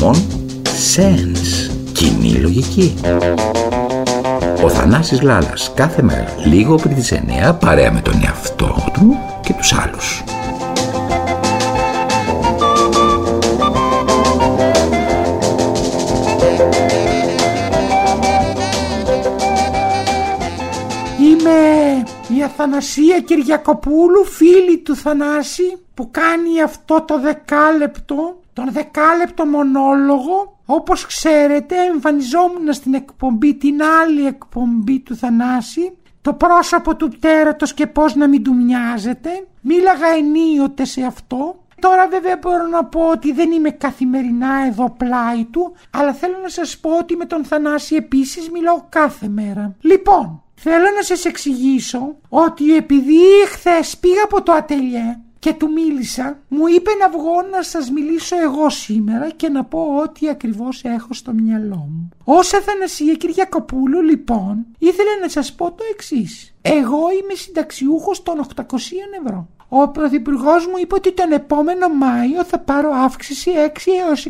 common sense. Κοινή λογική. Ο Θανάσης Λάλας κάθε μέρα λίγο πριν τις 9 παρέα με τον εαυτό του και τους άλλους. Είμαι η Αθανασία Κυριακοπούλου, φίλη του Θανάση, που κάνει αυτό το δεκάλεπτο, τον δεκάλεπτο μονόλογο. Όπως ξέρετε εμφανιζόμουν στην εκπομπή, την άλλη εκπομπή του Θανάση, το πρόσωπο του τέρατος και πώς να μην του μοιάζεται. Μίλαγα ενίοτε σε αυτό. Τώρα βέβαια μπορώ να πω ότι δεν είμαι καθημερινά εδώ πλάι του, αλλά θέλω να σας πω ότι με τον Θανάση επίσης μιλάω κάθε μέρα. Λοιπόν, Θέλω να σας εξηγήσω ότι επειδή χθε πήγα από το ατελιέ και του μίλησα, μου είπε να βγω να σας μιλήσω εγώ σήμερα και να πω ό,τι ακριβώς έχω στο μυαλό μου. Ως Αθανασία Κυριακοπούλου λοιπόν ήθελα να σας πω το εξής. Εγώ είμαι συνταξιούχος των 800 ευρώ. Ο Πρωθυπουργός μου είπε ότι τον επόμενο Μάιο θα πάρω αύξηση 6 έως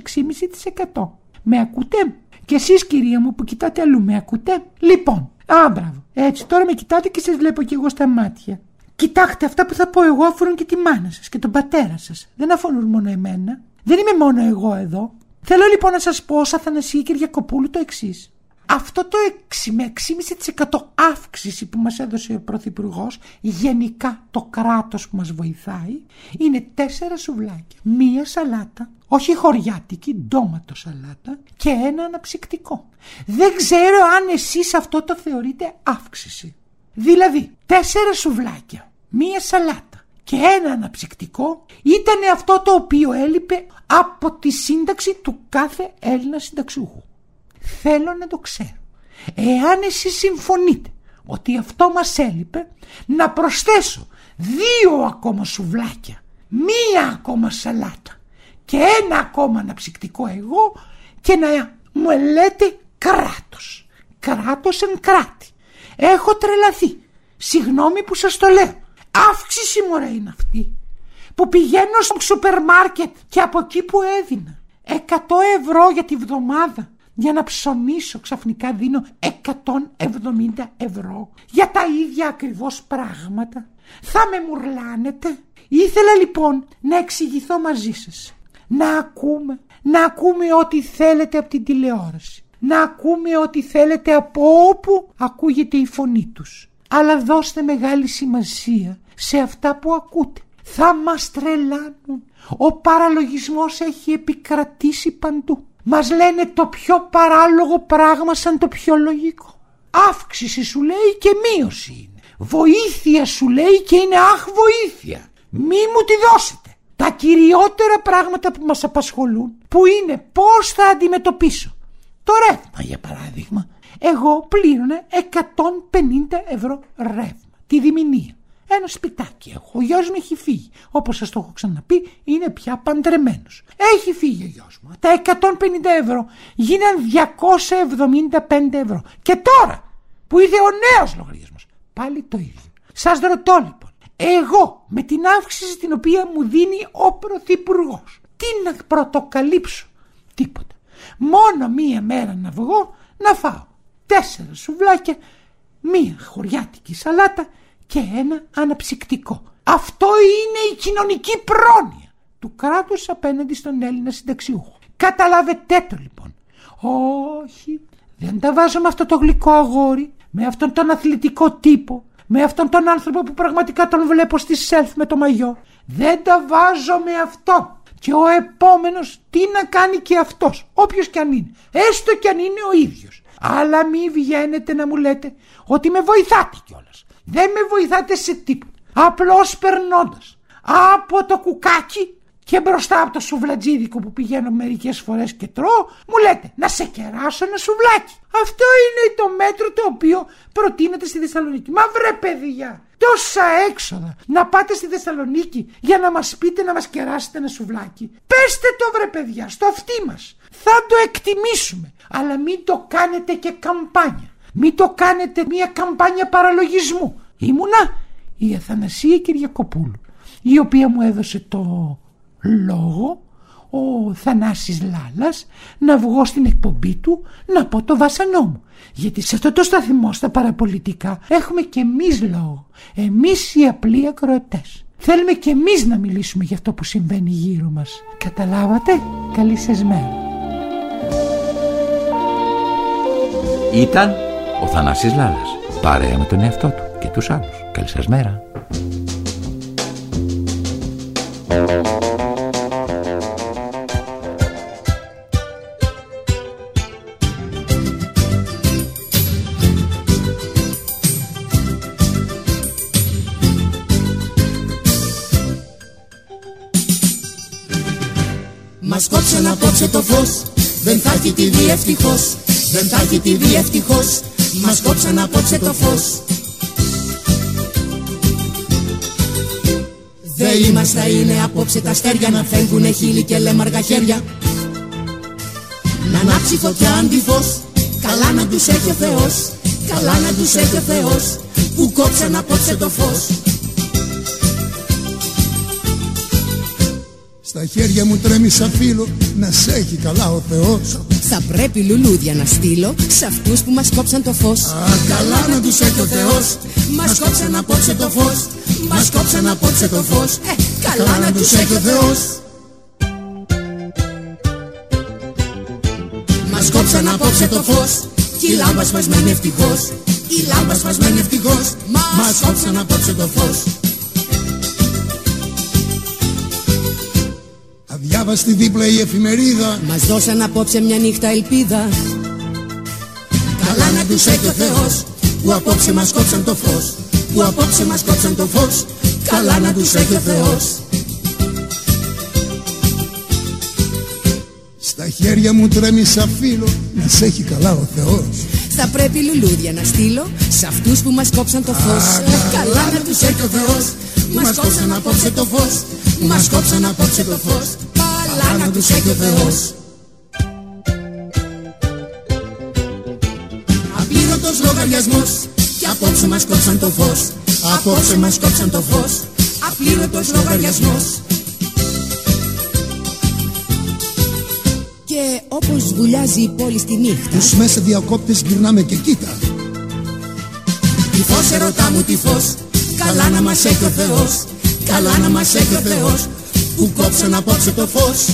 6,5%. Με ακούτε; Και εσείς κυρία μου που κοιτάτε αλλού με ακούτε; Λοιπόν, Α, μπράβο. Έτσι, τώρα με κοιτάτε και σας βλέπω κι εγώ στα μάτια. Κοιτάξτε, αυτά που θα πω εγώ αφορούν και τη μάνα σας και τον πατέρα σας. Δεν αφορούν μόνο εμένα. Δεν είμαι μόνο εγώ εδώ. Θέλω λοιπόν να σας πω, σαν Θανασία Κυριακοπούλου, το εξής. Αυτό το 6 με 6,5% αύξηση που μας έδωσε ο Πρωθυπουργός, γενικά το κράτος που μας βοηθάει, είναι τέσσερα σουβλάκια, μία σαλάτα, όχι χωριάτικη, ντόματο σαλάτα και ένα αναψυκτικό. Δεν ξέρω αν εσείς αυτό το θεωρείτε αύξηση. Δηλαδή, τέσσερα σουβλάκια, μία σαλάτα και ένα αναψυκτικό ήταν αυτό το οποίο έλειπε από τη σύνταξη του κάθε Έλληνα συνταξιούχου. Θέλω να το ξέρω. Εάν εσείς συμφωνείτε ότι αυτό μας έλειπε, να προσθέσω δύο ακόμα σουβλάκια, μία ακόμα σαλάτα και ένα ακόμα αναψυκτικό εγώ και να μου λέτε κράτος. Κράτος εν κράτη. Έχω τρελαθεί. Συγγνώμη που σας το λέω. Αύξηση μωρέ είναι αυτή. Που πηγαίνω στο σούπερ μάρκετ και από εκεί που έδινα 100 ευρώ για τη βδομάδα για να ψωνίσω ξαφνικά δίνω 170 ευρώ για τα ίδια ακριβώς πράγματα. Θα με μουρλάνετε. Ήθελα λοιπόν να εξηγηθώ μαζί σας. Να ακούμε, να ακούμε ό,τι θέλετε από την τηλεόραση. Να ακούμε ό,τι θέλετε από όπου ακούγεται η φωνή τους. Αλλά δώστε μεγάλη σημασία σε αυτά που ακούτε. Θα μας τρελάνουν. Ο παραλογισμός έχει επικρατήσει παντού. Μας λένε το πιο παράλογο πράγμα σαν το πιο λογικό. Αύξηση σου λέει και μείωση είναι. Βοήθεια σου λέει και είναι αχ βοήθεια. Μη μου τη δώσετε. Τα κυριότερα πράγματα που μας απασχολούν που είναι πώς θα αντιμετωπίσω. Το ρεύμα για παράδειγμα. Εγώ πλήρωνα 150 ευρώ ρεύμα. Τη διμηνία. Ένα σπιτάκι έχω. Ο γιος μου έχει φύγει. Όπως σας το έχω ξαναπεί, είναι πια παντρεμένος. Έχει φύγει ο γιος μου. Τα 150 ευρώ γίναν 275 ευρώ. Και τώρα που ήρθε ο νέος λογαριασμός, πάλι το ίδιο. Σας ρωτώ λοιπόν, εγώ με την αύξηση την οποία μου δίνει ο Πρωθυπουργός, τι να πρωτοκαλύψω, τίποτα. Μόνο μία μέρα να βγω να φάω τέσσερα σουβλάκια, μία χωριάτικη σαλάτα και ένα αναψυκτικό. Αυτό είναι η κοινωνική πρόνοια του κράτους απέναντι στον Έλληνα συνταξιούχο. Καταλαβετε το λοιπόν. Όχι, δεν τα βάζω με αυτό το γλυκό αγόρι, με αυτόν τον αθλητικό τύπο, με αυτόν τον άνθρωπο που πραγματικά τον βλέπω στη σέλφ με το μαγιό. Δεν τα βάζω με αυτό. Και ο επόμενος τι να κάνει και αυτός, όποιος κι αν είναι, έστω κι αν είναι ο ίδιος. Αλλά μη βγαίνετε να μου λέτε ότι με βοηθάτε κιόλας. Δεν με βοηθάτε σε τίποτα. Απλώς περνώντας από το κουκάκι και μπροστά από το σουβλατζίδικο που πηγαίνω μερικές φορές και τρώω, μου λέτε να σε κεράσω ένα σουβλάκι. Αυτό είναι το μέτρο το οποίο προτείνεται στη Θεσσαλονίκη. Μα βρε παιδιά, τόσα έξοδα να πάτε στη Θεσσαλονίκη για να μας πείτε να μας κεράσετε ένα σουβλάκι. Πέστε το βρε παιδιά, στο αυτί μας. Θα το εκτιμήσουμε, αλλά μην το κάνετε και καμπάνια. Μην το κάνετε μια καμπάνια παραλογισμού. Ήμουνα η Αθανασία Κυριακοπούλου, η οποία μου έδωσε το λόγο ο Θανάσης Λάλας να βγω στην εκπομπή του να πω το βάσανό μου. Γιατί σε αυτό το σταθμό στα παραπολιτικά έχουμε και εμείς λόγο. Εμείς οι απλοί ακροατές. Θέλουμε και εμείς να μιλήσουμε για αυτό που συμβαίνει γύρω μας. Καταλάβατε; Καλή σας μέρα. Ήταν ο Θανάσης Λάλας, παρέα με τον εαυτό του και τους άλλους. Καλή σας μέρα. Μας κόψαν απόψε το φως Δεν θα έχει τη δει ευτυχώς Δεν θα έχει τη δει ευτυχώς Μας κόψαν απόψε το φως. Δε μας θα είναι απόψε τα αστέρια Να φεύγουνε χείλη και λέμαργα χέρια. Να ανάψει φωτιά αντιφως Καλά να τους έχει ο Θεός Καλά να τους έχει ο Θεός Που κόψαν απόψε το φως. Στα χέρια μου τρέμει σαν φίλο να σε έχει καλά ο Θεός Θα πρέπει λουλούδια να στείλω σε αυτούς που μας κόψαν το φως. Α, καλά να τους έχει ο Θεός. Μας κόψαν απόψε το φως. Μας κόψαν απόψε το φως. Ε, καλά να τους έχει ο Θεός. Μας κόψαν απόψε το φως. Κι η λάμπα σπασμένη ευτυχώς. Η λάμπα σπασμένη ευτυχώς. Μας κόψαν απόψε το φως Αδιάβαστη δίπλα η εφημερίδα. Μας δώσαν απόψε μια νύχτα ελπίδα. Καλά να τους έχει ο Θεός Που απόψε μας κόψαν το φως Που απόψε μας κόψαν το φως. Καλά να τους έχει ο Θεός. Στα χέρια μου τρέμει σαν φίλο να σε έχει καλά ο Θεός. Θα πρέπει λουλούδια να στείλω Σε αυτούς που μας κόψαν το φως. Καλά να τους έχει ο Θεός Μας κόψαν απόψε το φως Μας κόψαν απόψε το φως Καλά να τους έχει ο Θεός. Απλήρωτος λογαριασμός Κι απόψε μας κόψαν το φως. Απόψε μας κόψαν το φως. Απλήρωτος λογαριασμός. Και όπως βουλιάζει η πόλη στη νύχτα Τους μέσα διακόπτες γυρνάμε και κοίτα. Τι φως ερωτά μου τι φως. Καλά να μας έχει ο Θεός. Καλά να μας έχει ο Θεός Που κόψαν απόψε το φως.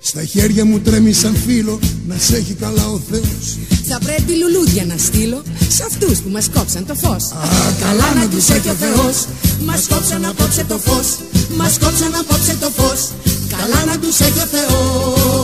Στα χέρια μου τρέμει σαν φίλο να σε έχει καλά ο Θεός. Θα πρέπει λουλούδια να στείλω Σε αυτούς που μας κόψαν το φως. Α, Καλά να τους έχει ο Θεός. Μας κόψαν απόψε το φως. Μας κόψαν απόψε το φως. Καλά να τους έχει ο Θεός